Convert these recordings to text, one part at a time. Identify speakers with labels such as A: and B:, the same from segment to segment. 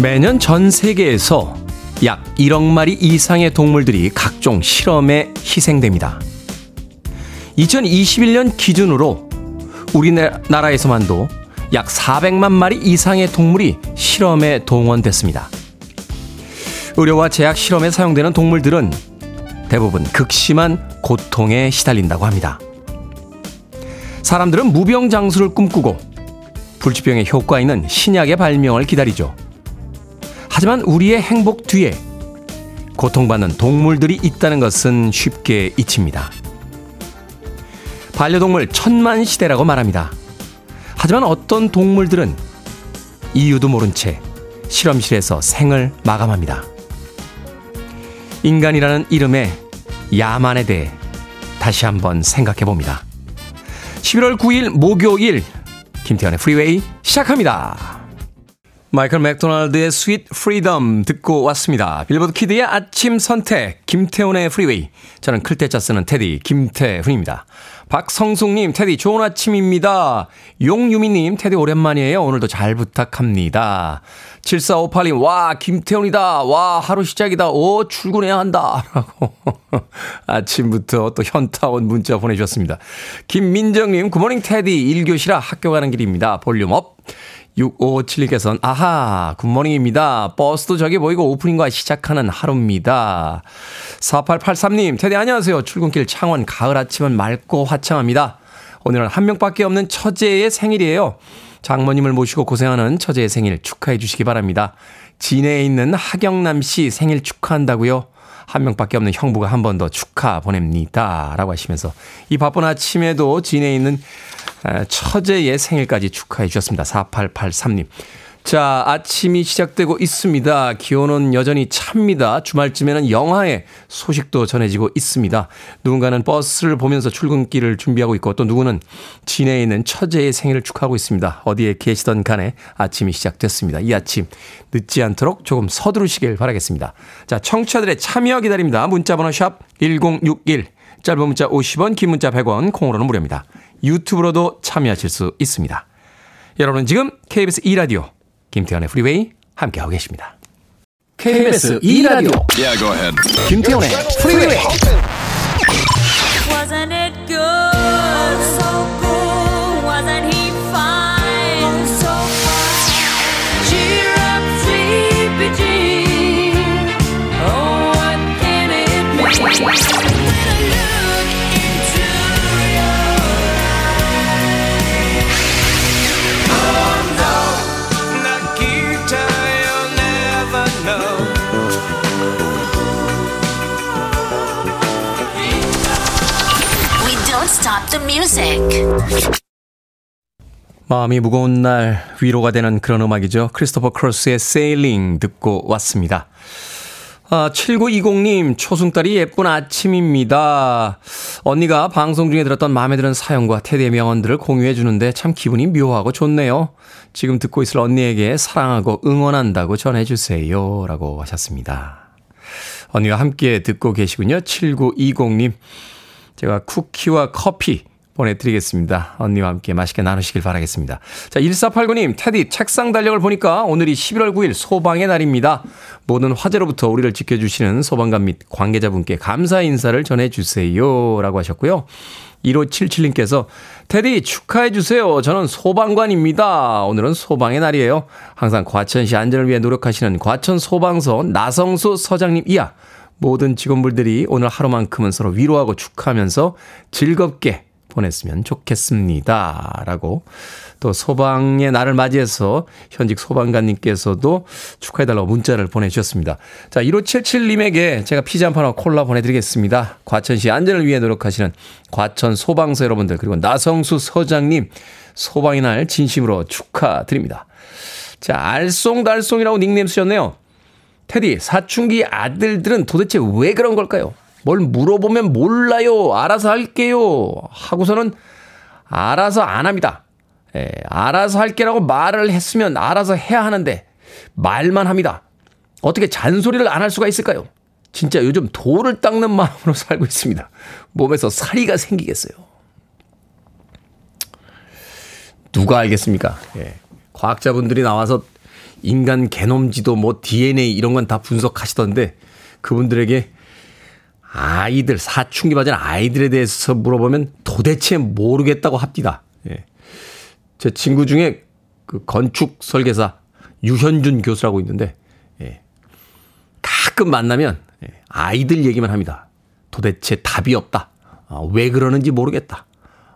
A: 매년 전 세계에서 약 1억 마리 이상의 동물들이 각종 실험에 희생됩니다. 2021년 기준으로 우리나라에서만도 약 400만 마리 이상의 동물이 실험에 동원됐습니다. 의료와 제약 실험에 사용되는 동물들은 대부분 극심한 고통에 시달린다고 합니다. 사람들은 무병장수를 꿈꾸고 불치병에 효과 있는 신약의 발명을 기다리죠. 하지만 우리의 행복 뒤에 고통받는 동물들이 있다는 것은 쉽게 잊힙니다. 반려동물 천만 시대라고 말합니다. 하지만 어떤 동물들은 이유도 모른 채 실험실에서 생을 마감합니다. 인간이라는 이름의 야만에 대해 다시 한번 생각해 봅니다. 11월 9일 목요일 김태훈의 Freeway 시작합니다. 마이클 맥도날드의 Sweet Freedom 듣고 왔습니다. 빌보드 kid의 아침 선택 김태훈의 Freeway 저는 클 태자 쓰는 테디 김태훈입니다. 박성숙님 테디 좋은 아침입니다. 용유미님 테디 오랜만이에요. 오늘도 잘 부탁합니다. 7458님 와 김태훈이다. 와 하루 시작이다. 오 출근해야 한다. 라고 아침부터 또 현타 온 문자 보내주셨습니다. 김민정님 Good morning 테디 1교시라 학교 가는 길입니다. 볼륨 up. 6557님께서는 아하 good morning입니다. 버스도 저기 보이고 오프닝과 시작하는 하루입니다. 4883님 테디 안녕하세요. 출근길 창원 가을 아침은 맑고 화창합니다. 오늘은 한 명밖에 없는 처제의 생일이에요. 장모님을 모시고 고생하는 처제의 생일 축하해 주시기 바랍니다. 진해에 있는 하경남 씨 생일 축하한다고요. 한 명밖에 없는 형부가 한 번 더 축하 보냅니다. 라고 하시면서 이 바쁜 아침에도 진해에 있는 처제의 생일까지 축하해 주셨습니다. 4883님. 자, 아침이 시작되고 있습니다. 기온은 여전히 찹니다. 주말쯤에는 영하의 소식도 전해지고 있습니다. 누군가는 버스를 보면서 출근길을 준비하고 있고 또 누구는 진해에 있는 처제의 생일을 축하하고 있습니다. 어디에 계시던 간에 아침이 시작됐습니다. 이 아침 늦지 않도록 조금 서두르시길 바라겠습니다. 자, 청취자들의 참여 기다립니다. 문자 번호 샵 1061, 짧은 문자 50원, 긴 문자 100원, 콩으로는 무료입니다. 유튜브로도 참여하실 수 있습니다. 여러분은 지금 KBS 2라디오 김태훈의 Freeway 함께하고 계십니다. KBS 2라디오 yeah, 김태훈의 Freeway Wasn't it good? So cool. Wasn't he fine? So fine. Cheer up, sleepy Jean. Oh, what can it mean? The music. 마음이 무거운 날 위로가 되는 그런 음악이죠. 크리스토퍼 크로스의 세일링 듣고 왔습니다. 아, 7920님, 초승달이 예쁜 아침입니다. 언니가 방송 중에 들었던 마음에 드는 사연과 테디의 명언들을 공유해 주는데 참 기분이 묘하고 좋네요. 지금 듣고 있을 언니에게 사랑하고 응원한다고 전해주세요. 라고 하셨습니다. 언니와 함께 듣고 계시군요. 7920님. 제가 쿠키와 커피 보내드리겠습니다. 언니와 함께 맛있게 나누시길 바라겠습니다. 자, 1489님, 테디 책상 달력을 보니까 오늘이 11월 9일 소방의 날입니다. 모든 화재로부터 우리를 지켜주시는 소방관 및 관계자분께 감사 인사를 전해주세요. 라고 하셨고요. 1577님께서 테디 축하해주세요. 저는 소방관입니다. 오늘은 소방의 날이에요. 항상 과천시 안전을 위해 노력하시는 과천 소방서 나성수 서장님 이야. 모든 직원분들이 오늘 하루만큼은 서로 위로하고 축하하면서 즐겁게 보냈으면 좋겠습니다. 라고 또 소방의 날을 맞이해서 현직 소방관님께서도 축하해달라고 문자를 보내주셨습니다. 자, 1577님에게 제가 피자 한 판하고 콜라 보내드리겠습니다. 과천시 안전을 위해 노력하시는 과천 소방서 여러분들 그리고 나성수 서장님 소방의 날 진심으로 축하드립니다. 자, 알쏭달쏭이라고 닉네임 쓰셨네요. 테디, 사춘기 아들들은 도대체 왜 그런 걸까요? 뭘 물어보면 몰라요. 알아서 할게요. 하고서는 알아서 안 합니다. 예, 알아서 할게라고 말을 했으면 알아서 해야 하는데 말만 합니다. 어떻게 잔소리를 안 할 수가 있을까요? 진짜 요즘 돌을 닦는 마음으로 살고 있습니다. 몸에서 사리가 생기겠어요. 누가 알겠습니까? 예. 과학자분들이 나와서 인간 개놈 지도 뭐 DNA 이런 건 다 분석하시던데 그분들에게 아이들 사춘기 맞은 아이들에 대해서 물어보면 도대체 모르겠다고 합니다. 예. 제 친구 중에 그 건축 설계사 유현준 교수라고 있는데 예. 가끔 만나면 예. 아이들 얘기만 합니다. 도대체 답이 없다. 아, 왜 그러는지 모르겠다.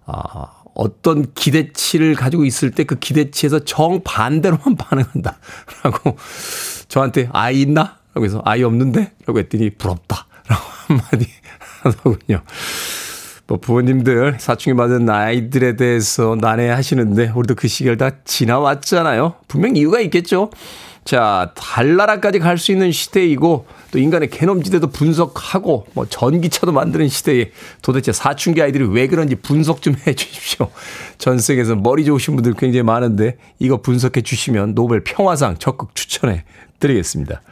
A: 아, 어떤 기대치를 가지고 있을 때 그 기대치에서 정반대로만 반응한다. 라고 저한테 아이 있나? 라고 해서 아이 없는데? 라고 했더니 부럽다. 라고 한마디 하더군요. 뭐 부모님들 사춘기 맞은 아이들에 대해서 난해하시는데 우리도 그 시기를 다 지나왔잖아요. 분명 이유가 있겠죠. 자, 달나라까지 갈 수 있는 시대이고 또 인간의 개놈지대도 분석하고 뭐 전기차도 만드는 시대에 도대체 사춘기 아이들이 왜 그런지 분석 좀 해 주십시오. 전 세계에서 머리 좋으신 분들 굉장히 많은데 이거 분석해 주시면 노벨 평화상 적극 추천해 드리겠습니다.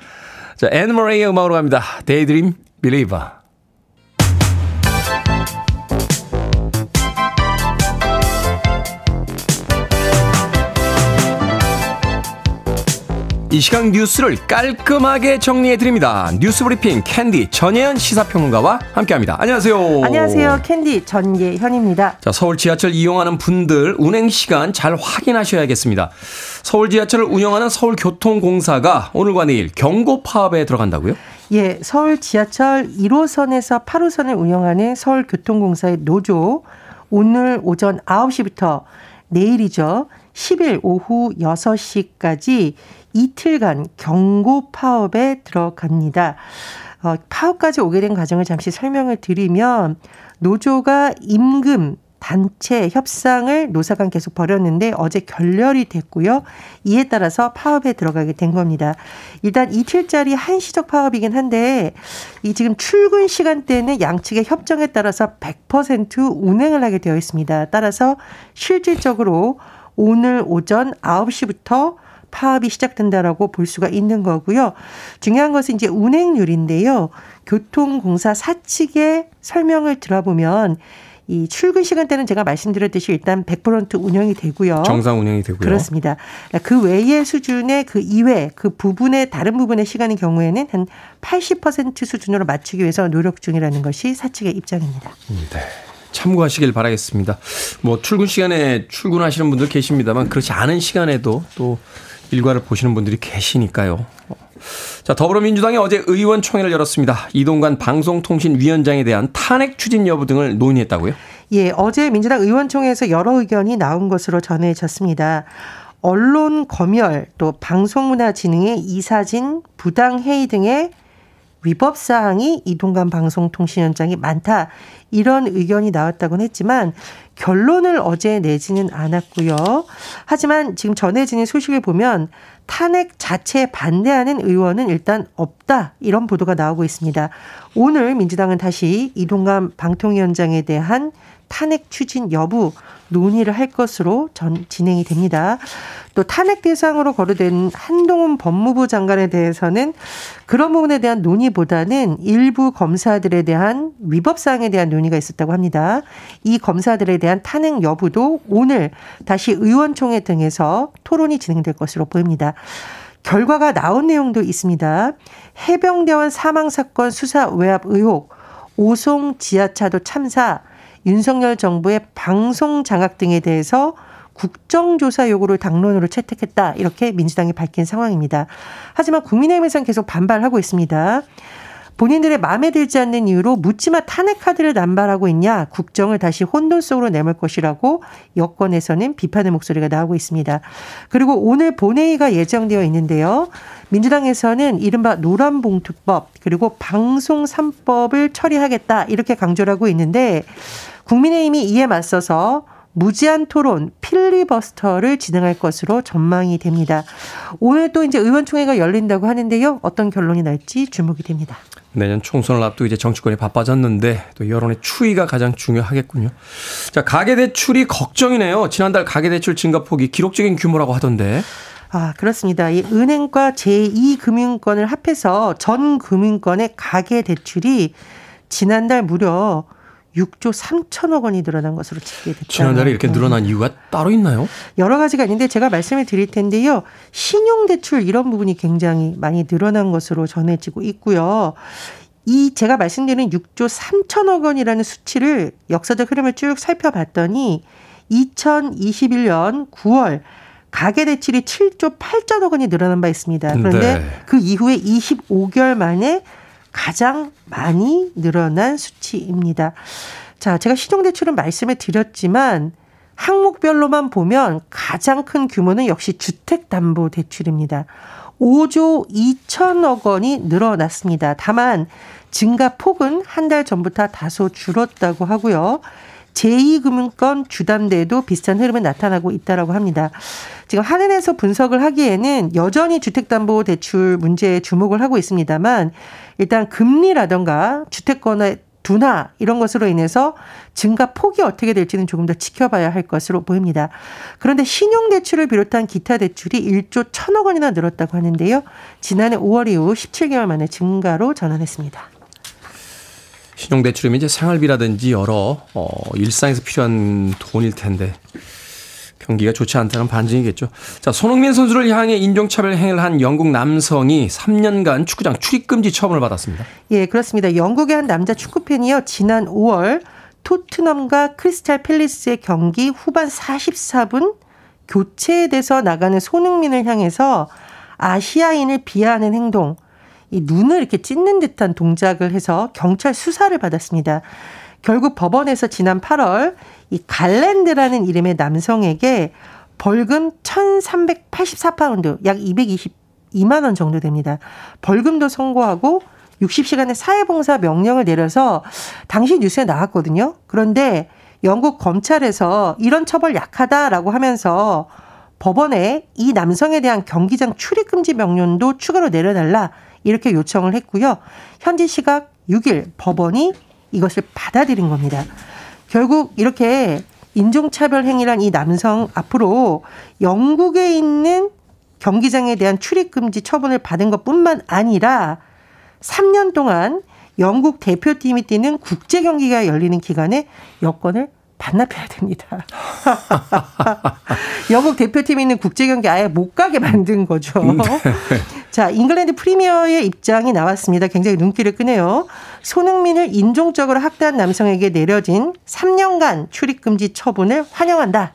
A: 자, 앤 머레이의 음악으로 갑니다. Daydream Believer. 이 시간 뉴스를 깔끔하게 정리해 드립니다. 뉴스 브리핑 캔디 전예현 시사평론가와 함께합니다. 안녕하세요.
B: 안녕하세요. 캔디 전예현입니다.
A: 자, 서울 지하철 이용하는 분들 운행 시간 잘 확인하셔야겠습니다. 서울 지하철을 운영하는 서울교통공사가 오늘과 내일 경고 파업에 들어간다고요?
B: 예, 서울 지하철 1호선에서 8호선을 운영하는 서울교통공사의 노조 오늘 오전 9시부터 내일이죠. 10일 오후 6시까지 이틀간 경고 파업에 들어갑니다. 어, 파업까지 오게 된 과정을 잠시 설명을 드리면 노조가 임금 단체 협상을 노사 간 계속 벌였는데 어제 결렬이 됐고요. 이에 따라서 파업에 들어가게 된 겁니다. 일단 이틀짜리 한시적 파업이긴 한데 이 지금 출근 시간대는 양측의 협정에 따라서 100% 운행을 하게 되어 있습니다. 따라서 실질적으로 오늘 오전 9시부터 파업이 시작된다라고 볼 수가 있는 거고요. 중요한 것은 이제 운행률인데요. 교통공사 사측의 설명을 들어보면 이 출근 시간대는 제가 말씀드렸듯이 일단 100% 운영이 되고요.
A: 정상 운영이 되고요.
B: 그렇습니다. 그 외의 수준의 그 이외 그 부분의 다른 부분의 시간의 경우에는 한 80% 수준으로 맞추기 위해서 노력 중이라는 것이 사측의 입장입니다.
A: 네. 참고하시길 바라겠습니다. 뭐 출근 시간에 출근하시는 분들 계십니다만 그렇지 않은 시간에도 또 일과를 보시는 분들이 계시니까요. 자, 더불어민주당이 어제 의원총회를 열었습니다. 이동관 방송통신위원장에 대한 탄핵 추진 여부 등을 논의했다고요?
B: 예, 어제 민주당 의원총회에서 여러 의견이 나온 것으로 전해졌습니다. 언론 검열, 또 방송문화진흥의 이사진, 부당회의 등의 위법 사항이 이동관 방송통신위원장이 많다. 이런 의견이 나왔다고는 했지만 결론을 어제 내지는 않았고요. 하지만 지금 전해지는 소식을 보면 탄핵 자체에 반대하는 의원은 일단 없다. 이런 보도가 나오고 있습니다. 오늘 민주당은 다시 이동관 방통위원장에 대한 탄핵 추진 여부 논의를 할 것으로 전 진행이 됩니다. 또 탄핵 대상으로 거론된 한동훈 법무부 장관에 대해서는 그런 부분에 대한 논의보다는 일부 검사들에 대한 위법 사항에 대한 논의가 있었다고 합니다. 이 검사들에 대한 탄핵 여부도 오늘 다시 의원총회 등에서 토론이 진행될 것으로 보입니다. 결과가 나온 내용도 있습니다. 해병대원 사망 사건 수사 외압 의혹, 오송 지하차도 참사, 윤석열 정부의 방송 장악 등에 대해서 국정조사 요구를 당론으로 채택했다. 이렇게 민주당이 밝힌 상황입니다. 하지만 국민의힘에서는 계속 반발하고 있습니다. 본인들의 마음에 들지 않는 이유로 묻지마 탄핵 카드를 남발하고 있냐 국정을 다시 혼돈 속으로 내몰 것이라고 여권에서는 비판의 목소리가 나오고 있습니다. 그리고 오늘 본회의가 예정되어 있는데요. 민주당에서는 이른바 노란봉투법 그리고 방송 3법을 처리하겠다 이렇게 강조를 하고 있는데 국민의힘이 이에 맞서서 무제한 토론 필리버스터를 진행할 것으로 전망이 됩니다. 오늘 또 이제 의원총회가 열린다고 하는데요. 어떤 결론이 날지 주목이 됩니다.
A: 내년 총선을 앞두고 이제 정치권이 바빠졌는데 또 여론의 추이가 가장 중요하겠군요. 자, 가계대출이 걱정이네요. 지난달 가계대출 증가폭이 기록적인 규모라고 하던데.
B: 아, 그렇습니다. 이 은행과 제2금융권을 합해서 전 금융권의 가계대출이 지난달 무려 6조 3천억 원이 늘어난 것으로 집계됐다.
A: 지난달에 이렇게 늘어난 이유가 따로 있나요?
B: 여러 가지가 있는데 제가 말씀을 드릴 텐데요. 신용대출 이런 부분이 굉장히 많이 늘어난 것으로 전해지고 있고요. 이 제가 말씀드린 6조 3천억 원이라는 수치를 역사적 흐름을 쭉 살펴봤더니 2021년 9월 가계 대출이 7조 8천억 원이 늘어난 바 있습니다. 그런데 네. 그 이후에 25개월 만에 가장 많이 늘어난 수치입니다. 자, 제가 신용대출은 말씀을 드렸지만 항목별로만 보면 가장 큰 규모는 역시 주택담보대출입니다. 5조 2천억 원이 늘어났습니다. 다만 증가 폭은 한 달 전부터 다소 줄었다고 하고요. 제2금융권 주담대에도 비슷한 흐름이 나타나고 있다라고 합니다. 지금 한은에서 분석을 하기에는 여전히 주택담보대출 문제에 주목을 하고 있습니다만 일단 금리라던가 주택권의 둔화 이런 것으로 인해서 증가 폭이 어떻게 될지는 조금 더 지켜봐야 할 것으로 보입니다. 그런데 신용대출을 비롯한 기타 대출이 1조 1천억 원이나 늘었다고 하는데요. 지난해 5월 이후 17개월 만에 증가로 전환했습니다.
A: 신용대출이면 이제 생활비라든지 여러 어, 일상에서 필요한 돈일 텐데 경기가 좋지 않다는 반증이겠죠. 자, 손흥민 선수를 향해 인종차별 행위를 한 영국 남성이 3년간 축구장 출입금지 처분을 받았습니다.
B: 예, 그렇습니다. 영국의 한 남자 축구팬이요. 지난 5월 토트넘과 크리스탈 팰리스의 경기 후반 44분 교체에 돼서 나가는 손흥민을 향해서 아시아인을 비하하는 행동, 이 눈을 이렇게 찢는 듯한 동작을 해서 경찰 수사를 받았습니다. 결국 법원에서 지난 8월 이 갈랜드라는 이름의 남성에게 벌금 1,384파운드, 약 222만 원 정도 됩니다. 벌금도 선고하고 60시간의 사회봉사 명령을 내려서 당시 뉴스에 나왔거든요. 그런데 영국 검찰에서 이런 처벌 약하다라고 하면서 법원에 이 남성에 대한 경기장 출입금지 명령도 추가로 내려달라 이렇게 요청을 했고요. 현지 시각 6일 법원이 이것을 받아들인 겁니다. 결국 이렇게 인종차별 행위란 이 남성 앞으로 영국에 있는 경기장에 대한 출입금지 처분을 받은 것 뿐만 아니라 3년 동안 영국 대표팀이 뛰는 국제 경기가 열리는 기간에 여권을 반납해야 됩니다. 영국 대표팀이 있는 국제 경기 아예 못 가게 만든 거죠. 네. 자, 잉글랜드 프리미어의 입장이 나왔습니다. 굉장히 눈길을 끄네요. 손흥민을 인종적으로 학대한 남성에게 내려진 3년간 출입금지 처분을 환영한다.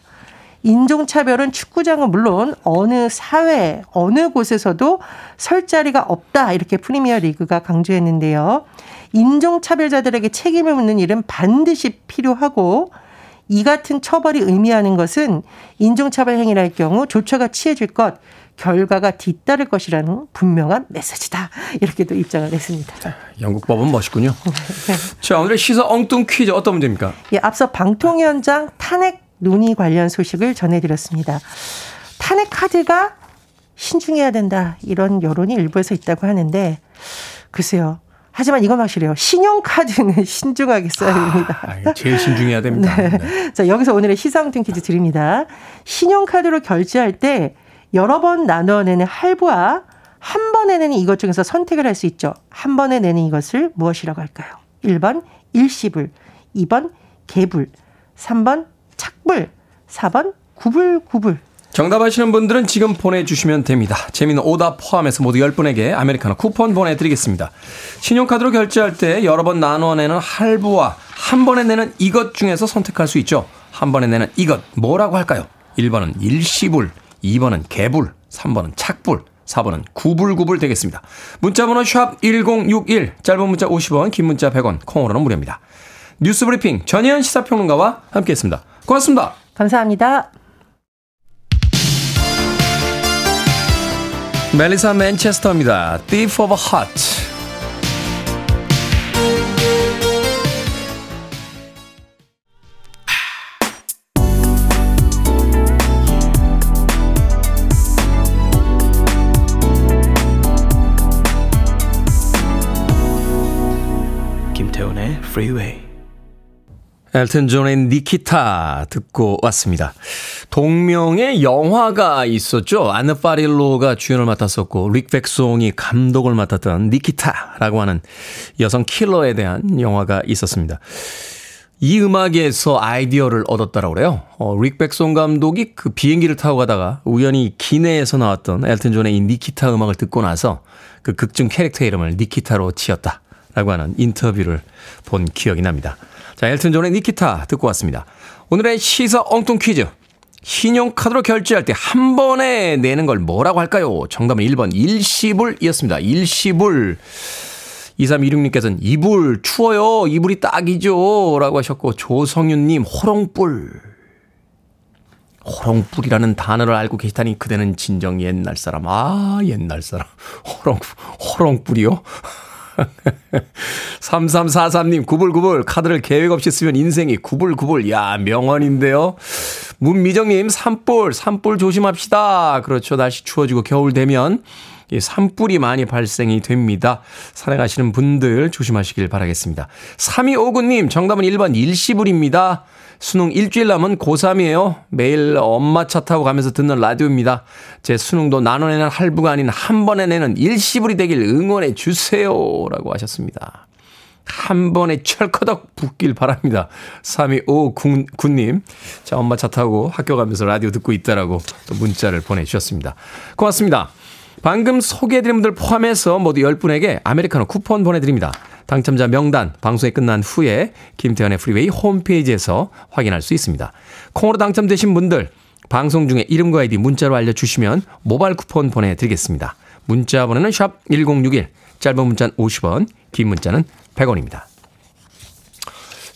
B: 인종차별은 축구장은 물론 어느 사회, 어느 곳에서도 설 자리가 없다. 이렇게 프리미어 리그가 강조했는데요. 인종차별자들에게 책임을 묻는 일은 반드시 필요하고 이 같은 처벌이 의미하는 것은 인종차별 행위를 할 경우 조처가 취해질 것, 결과가 뒤따를 것이라는 분명한 메시지다. 이렇게도 입장을 냈습니다.
A: 영국 법은 멋있군요. 자, 오늘의 시사 엉뚱 퀴즈 어떤 문제입니까?
B: 예, 앞서 방통위원장 탄핵 논의 관련 소식을 전해드렸습니다. 탄핵 카드가 신중해야 된다. 이런 여론이 일부에서 있다고 하는데, 글쎄요. 하지만 이건 확실해요. 신용카드는 신중하게 써야 됩니다.
A: 아, 제일 신중해야 됩니다. 네.
B: 네. 자, 여기서 오늘의 시상등 퀴즈 드립니다. 신용카드로 결제할 때 여러 번 나눠 내는 할부와 한 번에 내는 이것 중에서 선택을 할 수 있죠. 한 번에 내는 이것을 무엇이라고 할까요? 1번 일시불, 2번 개불, 3번 착불, 4번 구불구불.
A: 정답 아시는 분들은 지금 보내주시면 됩니다. 재미는 오답 포함해서 모두 10분에게 아메리카노 쿠폰 보내드리겠습니다. 신용카드로 결제할 때 여러 번 나눠 내는 할부와 한 번에 내는 이것 중에서 선택할 수 있죠. 한 번에 내는 이것 뭐라고 할까요? 1번은 일시불, 2번은 개불, 3번은 착불, 4번은 구불구불 되겠습니다. 문자번호 샵 1061, 짧은 문자 50원, 긴 문자 100원, 콩으로는 무료입니다. 뉴스 브리핑 전혜연 시사평론가와 함께했습니다. 고맙습니다.
B: 감사합니다.
A: 멜리사 맨체스터입니다. Thief of Heart. Freeway. 엘튼 존의 니키타 듣고 왔습니다. 동명의 영화가 있었죠. 안느 파릴로가 주연을 맡았었고 뤽 베송이 감독을 맡았던 니키타라고 하는 여성 킬러에 대한 영화가 있었습니다. 이 음악에서 아이디어를 얻었다라고 그래요. 어, 뤽 베송 감독이 그 비행기를 타고 가다가 우연히 기내에서 나왔던 엘튼 존의 이 니키타 음악을 듣고 나서 그 극중 캐릭터 이름을 니키타로 지었다 라고 하는 인터뷰를 본 기억이 납니다. 자, 엘튼 존의 니키타 듣고 왔습니다. 오늘의 시사 엉뚱 퀴즈. 신용카드로 결제할 때 한 번에 내는 걸 뭐라고 할까요? 정답은 1번 일시불이었습니다. 일시불. 2326님께서는 이불 추워요. 이불이 딱이죠. 라고 하셨고 조성윤님 호롱불. 호롱불이라는 단어를 알고 계시다니 그대는 진정 옛날 사람. 아 옛날 사람. 호롱 호롱불이요? 3343님, 구불구불. 카드를 계획 없이 쓰면 인생이 구불구불. 야, 명언인데요. 문미정님, 산불, 산불 조심합시다. 그렇죠. 날씨 추워지고 겨울 되면 이 산불이 많이 발생이 됩니다. 산에 가시는 분들 조심하시길 바라겠습니다. 3259님, 정답은 1번 일시불입니다. 수능 일주일 남은 고3이에요. 매일 엄마 차 타고 가면서 듣는 라디오입니다. 제 수능도 나눠내는 할부가 아닌 한 번에 내는 일시불이 되길 응원해 주세요. 라고 하셨습니다. 한 번에 철커덕 붙길 바랍니다. 3259님. 자, 엄마 차 타고 학교 가면서 라디오 듣고 있다라고 또 문자를 보내주셨습니다. 고맙습니다. 방금 소개해드린 분들 포함해서 모두 10분에게 아메리카노 쿠폰 보내드립니다. 당첨자 명단 방송이 끝난 후에 김태훈의 Freeway 홈페이지에서 확인할 수 있습니다. 콩으로 당첨되신 분들 방송 중에 이름과 아이디 문자로 알려주시면 모바일 쿠폰 보내드리겠습니다. 문자 번호는 샵 1061, 짧은 문자는 50원, 긴 문자는 100원입니다.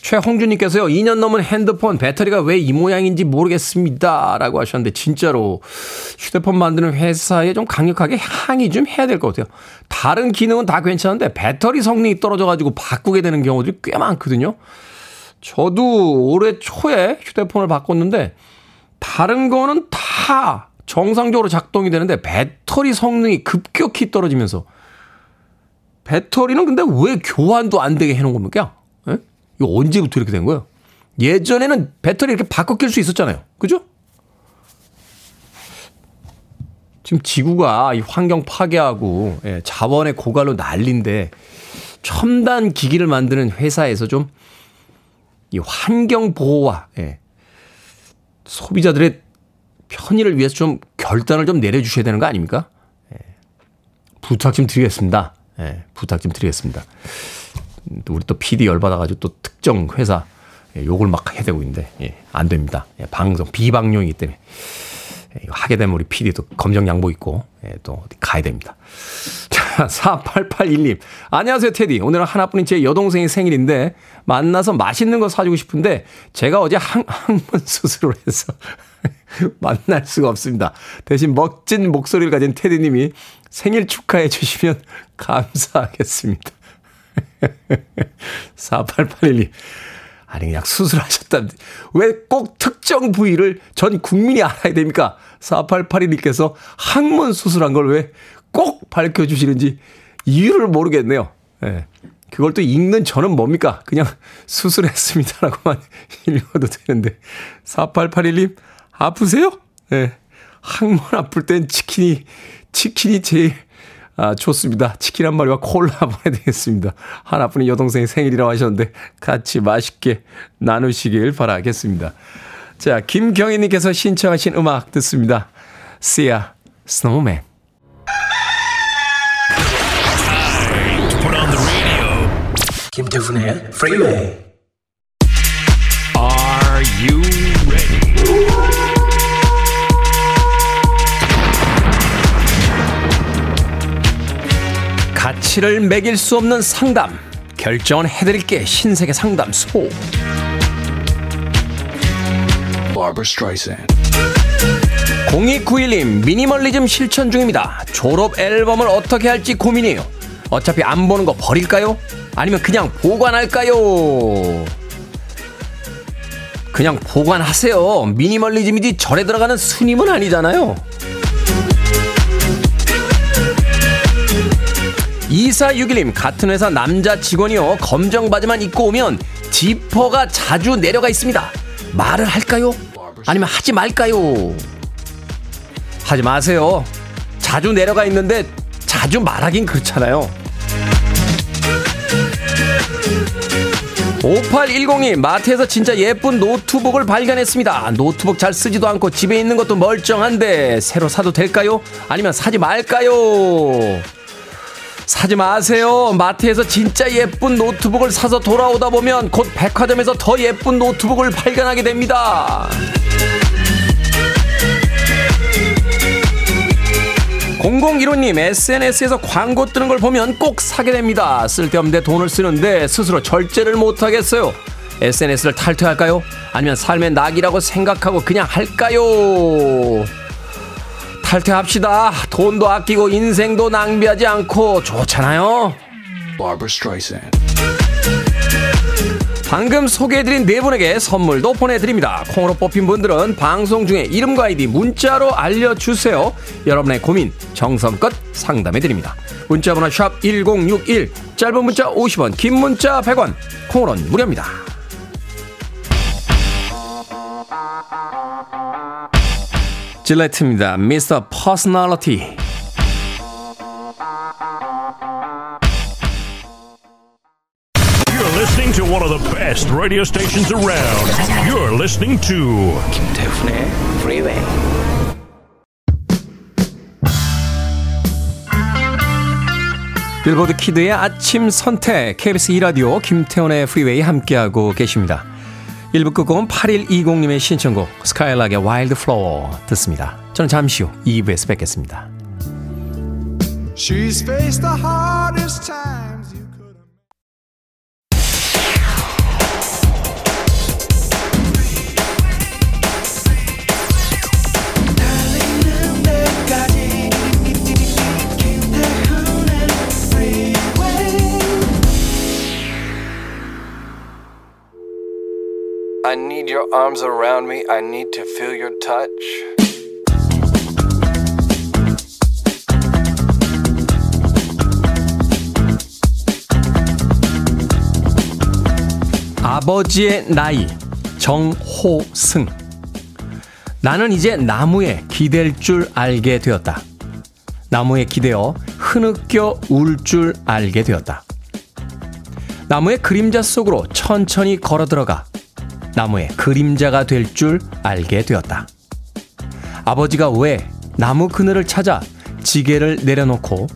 A: 최홍준님께서요, 2년 넘은 핸드폰 배터리가 왜 이 모양인지 모르겠습니다. 라고 하셨는데, 진짜로 휴대폰 만드는 회사에 좀 강력하게 항의 좀 해야 될 것 같아요. 다른 기능은 다 괜찮은데, 배터리 성능이 떨어져가지고 바꾸게 되는 경우들이 꽤 많거든요. 저도 올해 초에 휴대폰을 바꿨는데, 다른 거는 다 정상적으로 작동이 되는데, 배터리 성능이 급격히 떨어지면서, 배터리는 근데 왜 교환도 안 되게 해놓은 겁니까? 이거 언제부터 이렇게 된 거예요? 예전에는 배터리 이렇게 바꿔 낄 수 있었잖아요. 그죠? 지금 지구가 이 환경 파괴하고 예, 자원의 고갈로 난린데 첨단 기기를 만드는 회사에서 좀 이 환경 보호와 예, 소비자들의 편의를 위해서 좀 결단을 좀 내려주셔야 되는 거 아닙니까? 예, 부탁 좀 드리겠습니다. 예, 부탁 좀 드리겠습니다. 우리 또 PD 열받아가지고 또 특정 회사 예, 욕을 막 해대고 있는데, 예, 안 됩니다. 예, 방송, 비방용이기 때문에. 예, 이거 하게 되면 우리 PD도 검정 양보 있고, 예, 또 어디 가야 됩니다. 자, 4881님. 안녕하세요, 테디. 오늘은 하나뿐인 제 여동생의 생일인데, 만나서 맛있는 거 사주고 싶은데, 제가 어제 항, 항문 수술을 해서 만날 수가 없습니다. 대신 멋진 목소리를 가진 테디님이 생일 축하해 주시면 감사하겠습니다. 4881님. 아니, 그냥 수술하셨다는데. 왜 꼭 특정 부위를 전 국민이 알아야 됩니까? 4881님께서 항문 수술한 걸 왜 꼭 밝혀주시는지 이유를 모르겠네요. 예. 네. 그걸 또 읽는 저는 뭡니까? 그냥 수술했습니다라고만 읽어도 되는데. 4881님, 아프세요? 예. 네. 항문 아플 땐 치킨이, 치킨이 제일 아, 좋습니다. 치킨 한 마리와 콜라 보내드리겠습니다. 하나뿐인 여동생 생일이라고 하셨는데 같이 맛있게 나누시길 바라겠습니다. 자, 김경희님께서 신청하신 음악 듣습니다. 씨야, 스노우맨. 김태훈의 프리웨이 Are you 치를 매길 수 없는 상담. 결정은 해드릴게 신세계 상담소. 0291님 미니멀리즘 실천 중입니다. 졸업 앨범을 어떻게 할지 고민이에요. 어차피 안 보는 거 버릴까요? 아니면 그냥 보관할까요? 그냥 보관하세요. 미니멀리즘이지 절에 들어가는 스님은 아니잖아요. 2461님, 같은 회사 남자 직원이요. 검정 바지만 입고 오면 지퍼가 자주 내려가 있습니다. 말을 할까요? 아니면 하지 말까요? 하지 마세요. 자주 내려가 있는데 자주 말하긴 그렇잖아요. 5810님, 마트에서 진짜 예쁜 노트북을 발견했습니다. 노트북 잘 쓰지도 않고 집에 있는 것도 멀쩡한데, 새로 사도 될까요? 아니면 사지 말까요? 사지 마세요. 마트에서 진짜 예쁜 노트북을 사서 돌아오다 보면 곧 백화점에서 더 예쁜 노트북을 발견하게 됩니다. 0015님, SNS에서 광고 뜨는 걸 보면 꼭 사게 됩니다. 쓸데없는데 돈을 쓰는데 스스로 절제를 못 하겠어요. SNS를 탈퇴할까요? 아니면 삶의 낙이라고 생각하고 그냥 할까요? 탈퇴합시다. 돈도 아끼고 인생도 낭비하지 않고 좋잖아요. 방금 소개해드린 네 분에게 선물도 보내드립니다. 콩으로 뽑힌 분들은 방송 중에 이름과 아이디 문자로 알려주세요. 여러분의 고민 정성껏 상담해드립니다. 문자번호 샵 1061, 짧은 문자 50원, 긴 문자 100원, 콩으로는 무료입니다. 질레트입니다. Mister Personality.
C: listening to one of the best radio stations around. You're listening to 김태훈의 Freeway.
A: 빌보드 kid의 아침 선택 KBS 2 라디오 김태훈의 Freeway 함께하고 계십니다. 1부 끝곡은 8120님의 신청곡 스카일락의 Wildflower 듣습니다. 저는 잠시 후 2부에서 뵙겠습니다. She's faced the hardest time. I need your arms around me. I need to feel your touch. 아버지의 나이 정호승 나는 이제 나무에 기댈 줄 알게 되었다. 나무에 기대어 흐느껴 울 줄 알게 되었다. 나무의 그림자 속으로 천천히 걸어 들어가 나무의 그림자가 될 줄 알게 되었다. 아버지가 왜 나무 그늘을 찾아 지게를 내려놓고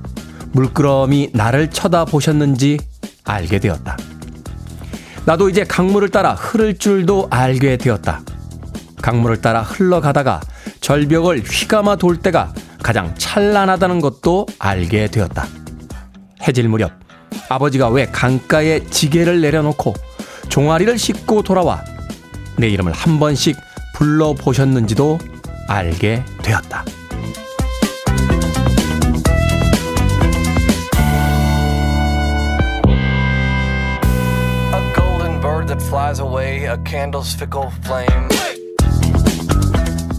A: 물끄러미 나를 쳐다보셨는지 알게 되었다. 나도 이제 강물을 따라 흐를 줄도 알게 되었다. 강물을 따라 흘러가다가 절벽을 휘감아 돌 때가 가장 찬란하다는 것도 알게 되었다. 해질 무렵 아버지가 왜 강가에 지게를 내려놓고 종아리를 씻고 돌아와 내 이름을 한 번씩 불러보셨는지도 알게 되었다.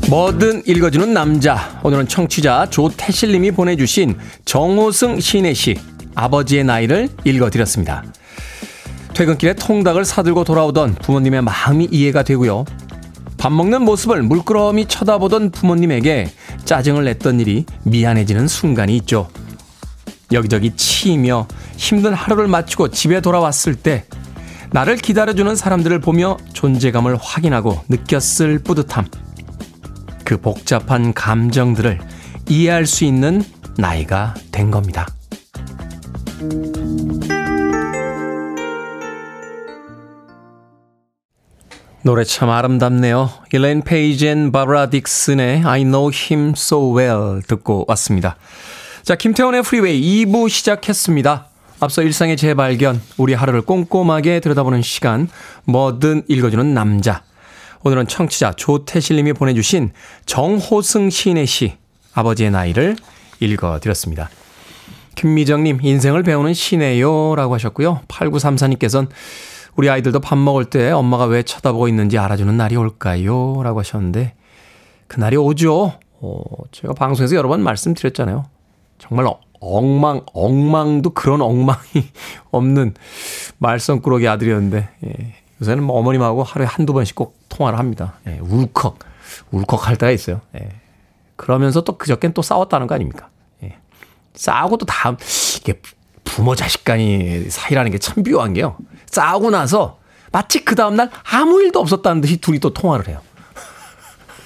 A: 뭐든 읽어주는 남자. 오늘은 청취자 조태실님이 보내주신 정호승 시인의 시 아버지의 나이를 읽어드렸습니다. 퇴근길에 통닭을 사들고 돌아오던 부모님의 마음이 이해가 되고요. 밥 먹는 모습을 물끄러미 쳐다보던 부모님에게 짜증을 냈던 일이 미안해지는 순간이 있죠. 여기저기 치이며 힘든 하루를 마치고 집에 돌아왔을 때 나를 기다려주는 사람들을 보며 존재감을 확인하고 느꼈을 뿌듯함. 그 복잡한 감정들을 이해할 수 있는 나이가 된 겁니다. 노래 참 아름답네요. 일레인 페이지 and 바브라 딕슨의 I Know Him So Well 듣고 왔습니다. 자, 김태훈의 프리웨이 2부 시작했습니다. 앞서 일상의 재발견, 우리 하루를 꼼꼼하게 들여다보는 시간, 뭐든 읽어주는 남자. 오늘은 청취자 조태실님이 보내주신 정호승 시인의 시, 아버지의 나이를 읽어드렸습니다. 김미정님, 인생을 배우는 시네요. 라고 하셨고요. 8934님께서는 우리 아이들도 밥 먹을 때 엄마가 왜 쳐다보고 있는지 알아주는 날이 올까요? 라고 하셨는데, 그 날이 오죠. 어, 제가 방송에서 여러 번 말씀드렸잖아요. 정말 엉망, 엉망도 그런 엉망이 없는 말썽꾸러기 아들이었는데, 예. 요새는 뭐 어머님하고 하루에 한두 번씩 꼭 통화를 합니다. 예. 울컥, 울컥 할 때가 있어요. 예. 그러면서 또 그저께는 또 싸웠다는 거 아닙니까? 예. 싸우고 또 다음, 이게 부모 자식 간이 사이라는 게 참 묘한 게요. 싸우고 나서 마치 그 다음날 아무 일도 없었다는 듯이 둘이 또 통화를 해요.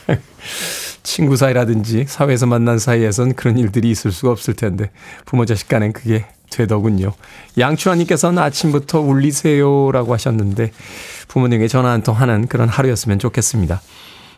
A: 친구 사이라든지 사회에서 만난 사이에선 그런 일들이 있을 수가 없을 텐데 부모 자식 간엔 그게 되더군요. 양춘환님께서는 아침부터 울리세요라고 하셨는데 부모님에게 전화 한 통 하는 그런 하루였으면 좋겠습니다.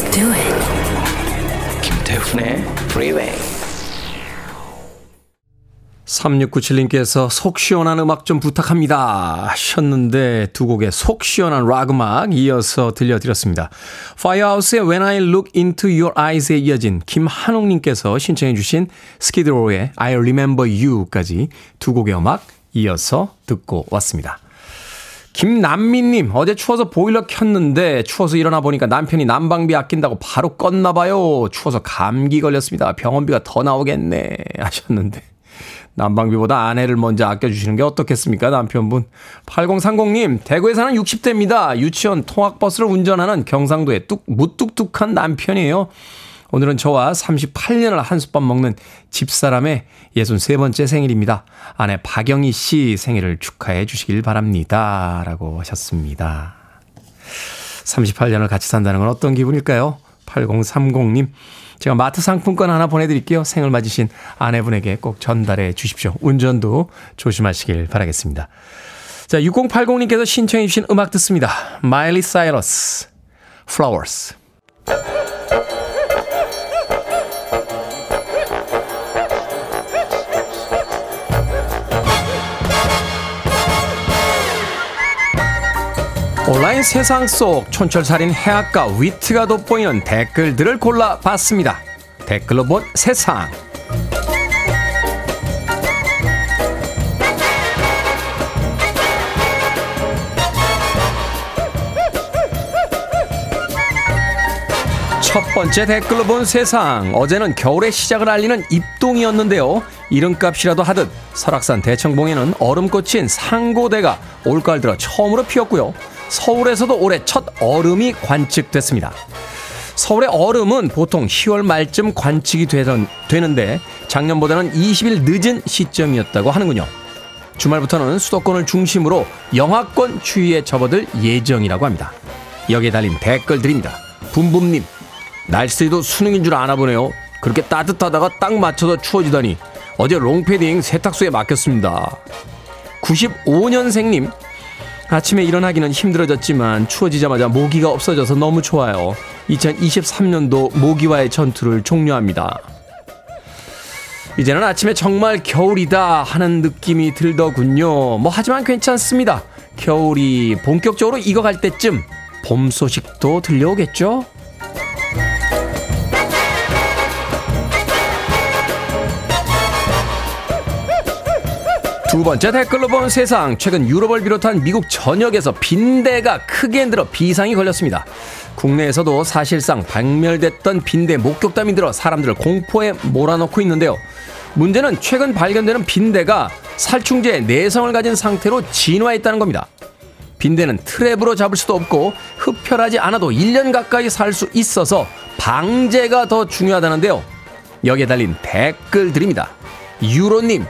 A: Let's do it. 김태훈의 Freeway. 3697님께서 속 시원한 음악 좀 부탁합니다 하셨는데 두 곡의 속 시원한 락 음악 이어서 들려드렸습니다. Firehouse의 When I Look Into Your Eyes에 이어진 김한옥님께서 신청해 주신 스키드로의 I Remember You까지 두 곡의 음악 이어서 듣고 왔습니다. 김남민님, 어제 추워서 보일러 켰는데 추워서 일어나 보니까 남편이 난방비 아낀다고 바로 껐나 봐요. 추워서 감기 걸렸습니다. 병원비가 더 나오겠네. 하셨는데. 난방비보다 아내를 먼저 아껴주시는 게 어떻겠습니까, 남편분? 8030님, 대구에 사는 60대입니다. 유치원 통학버스를 운전하는 경상도의 뚝, 무뚝뚝한 남편이에요. 오늘은 저와 38년을 한솥밥 먹는 집사람의 63번째 생일입니다. 아내 박영희 씨 생일을 축하해 주시길 바랍니다. 라고 하셨습니다. 38년을 같이 산다는 건 어떤 기분일까요? 8030님. 제가 마트 상품권 하나 보내드릴게요. 생을 맞으신 아내분에게 꼭 전달해 주십시오. 운전도 조심하시길 바라겠습니다. 자, 6080님께서 신청해 주신 음악 듣습니다. 마일리 사이러스, Flowers. 온라인 세상 속 촌철살인 해악과 위트가 돋보이는 댓글들을 골라봤습니다. 댓글로 본 세상. 첫 번째 댓글로 본 세상. 어제는 겨울의 시작을 알리는 입동이었는데요. 이름값이라도 하듯 설악산 대청봉에는 얼음꽃인 상고대가 올가을 들어 처음으로 피었고요. 서울에서도 올해 첫 얼음이 관측됐습니다. 서울의 얼음은 보통 10월 말쯤 관측이 되던, 되는데 작년보다는 20일 늦은 시점이었다고 하는군요. 주말부터는 수도권을 중심으로 영하권 추위에 접어들 예정이라고 합니다. 여기에 달린 댓글들입니다. 붐붐님, 날씨도 수능인 줄 아나 보네요. 그렇게 따뜻하다가 딱 맞춰서 추워지다니 어제 롱패딩 세탁소에 맡겼습니다. 95년생님, 아침에 일어나기는 힘들어졌지만 추워지자마자 모기가 없어져서 너무 좋아요. 2023년도 모기와의 전투를 종료합니다. 이제는 아침에 정말 겨울이다 하는 느낌이 들더군요. 뭐 하지만 괜찮습니다. 겨울이 본격적으로 익어갈 때쯤 봄 소식도 들려오겠죠? 두 번째 댓글로 본 세상. 최근 유럽을 비롯한 미국 전역에서 빈대가 크게 흔들어 비상이 걸렸습니다. 국내에서도 사실상 박멸됐던 빈대 목격담이 들어 사람들을 공포에 몰아넣고 있는데요. 문제는 최근 발견되는 빈대가 살충제의 내성을 가진 상태로 진화했다는 겁니다. 빈대는 트랩으로 잡을 수도 없고 흡혈하지 않아도 1년 가까이 살 수 있어서 방제가 더 중요하다는데요. 여기에 달린 댓글들입니다. 유로님,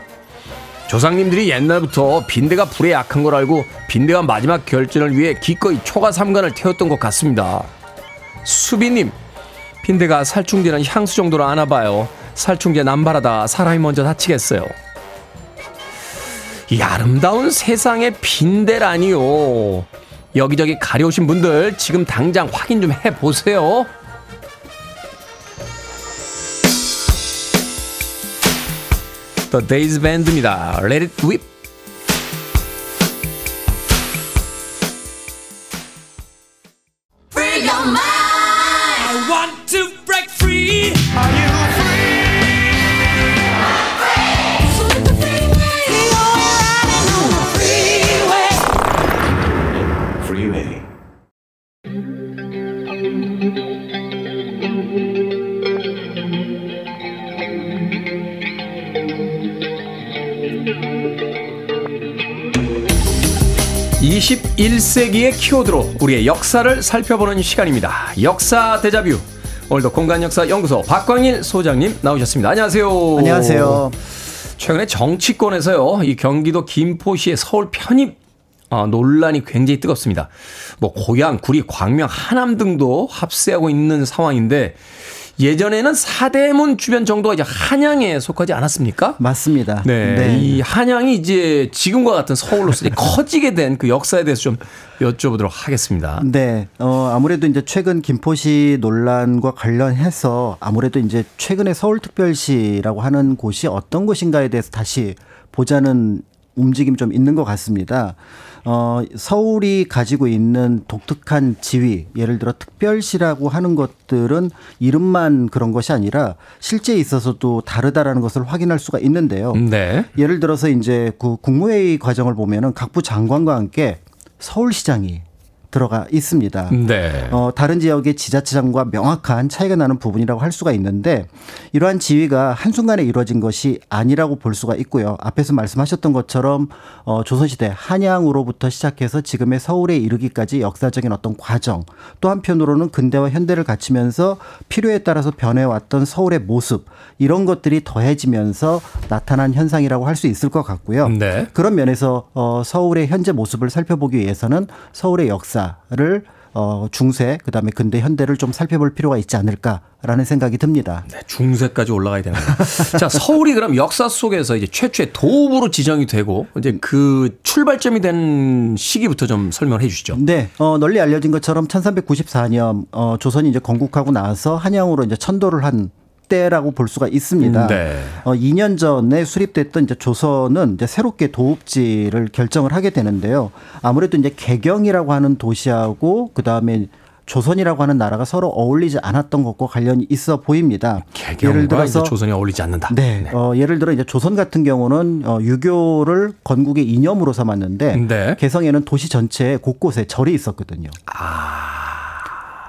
A: 조상님들이 옛날부터 빈대가 불에 약한 걸 알고 빈대가 마지막 결전을 위해 기꺼이 초가 삼간을 태웠던 것 같습니다. 수비님, 빈대가 살충제는 향수 정도로 아나 봐요. 살충제 남발하다 사람이 먼저 다치겠어요. 이 아름다운 세상의 빈대라니요. 여기저기 가려우신 분들 지금 당장 확인 좀 해보세요. The Days Band입니다. Let it whip. 21세기의 키워드로 우리의 역사를 살펴보는 시간입니다. 역사 대자뷰. 오늘도 공간역사 연구소 박광일 소장님 나오셨습니다. 안녕하세요.
D: 안녕하세요.
A: 최근에 정치권에서요, 이 경기도 김포시의 서울 편입 어, 논란이 굉장히 뜨겁습니다. 뭐 고양, 구리, 광명, 하남 등도 합세하고 있는 상황인데 예전에는 사대문 주변 정도가 이제 한양에 속하지 않았습니까?
D: 맞습니다.
A: 네. 네. 이 한양이 이제 지금과 같은 서울로서 이제 커지게 된 그 역사에 대해서 좀 여쭤보도록 하겠습니다.
D: 네. 어, 아무래도 이제 최근 김포시 논란과 관련해서 아무래도 이제 최근에 서울특별시라고 하는 곳이 어떤 곳인가에 대해서 다시 보자는 움직임 좀 있는 것 같습니다. 어, 서울이 가지고 있는 독특한 지위, 예를 들어 특별시라고 하는 것들은 이름만 그런 것이 아니라 실제 있어서도 다르다라는 것을 확인할 수가 있는데요.
A: 네.
D: 예를 들어서 이제 그 국무회의 과정을 보면은 각부 장관과 함께 서울시장이 들어가 있습니다.
A: 네.
D: 어, 다른 지역의 지자체장과 명확한 차이가 나는 부분이라고 할 수가 있는데 이러한 지위가 한순간에 이루어진 것이 아니라고 볼 수가 있고요. 앞에서 말씀하셨던 것처럼 어, 조선시대 한양으로부터 시작해서 지금의 서울에 이르기까지 역사적인 어떤 과정 또 한편으로는 근대와 현대를 갖추면서 필요에 따라서 변해왔던 서울의 모습 이런 것들이 더해지면서 나타난 현상이라고 할 수 있을 것 같고요.
A: 네.
D: 그런 면에서 어, 서울의 현재 모습을 살펴보기 위해서는 서울의 역사 역사를 어, 중세 그 다음에 근대 현대를 좀 살펴볼 필요가 있지 않을까라는 생각이 듭니다.
A: 네, 중세까지 올라가야 되는 자, 서울이 그럼 역사 속에서 이제 최초의 도읍으로 지정이 되고 이제 그 출발점이 된 시기부터 좀 설명을 해 주시죠.
D: 네. 어, 널리 알려진 것처럼 1394년 어, 조선이 이제 건국하고 나서 한양으로 이제 천도를 한 때라고 볼 수가 있습니다. 네. 어, 2년 전에 수립됐던 이제 조선은 이제 새롭게 도읍지를 결정을 하게 되는데요. 아무래도 이제 개경이라고 하는 도시하고 그 다음에 조선이라고 하는 나라가 서로 어울리지 않았던 것과 관련이 있어 보입니다.
A: 예를 들어서 조선이 어울리지 않는다.
D: 네. 네. 어, 예를 들어 이제 조선 같은 경우는 어, 유교를 건국의 이념으로 삼았는데 네. 개성에는 도시 전체에 곳곳에 절이 있었거든요.
A: 아.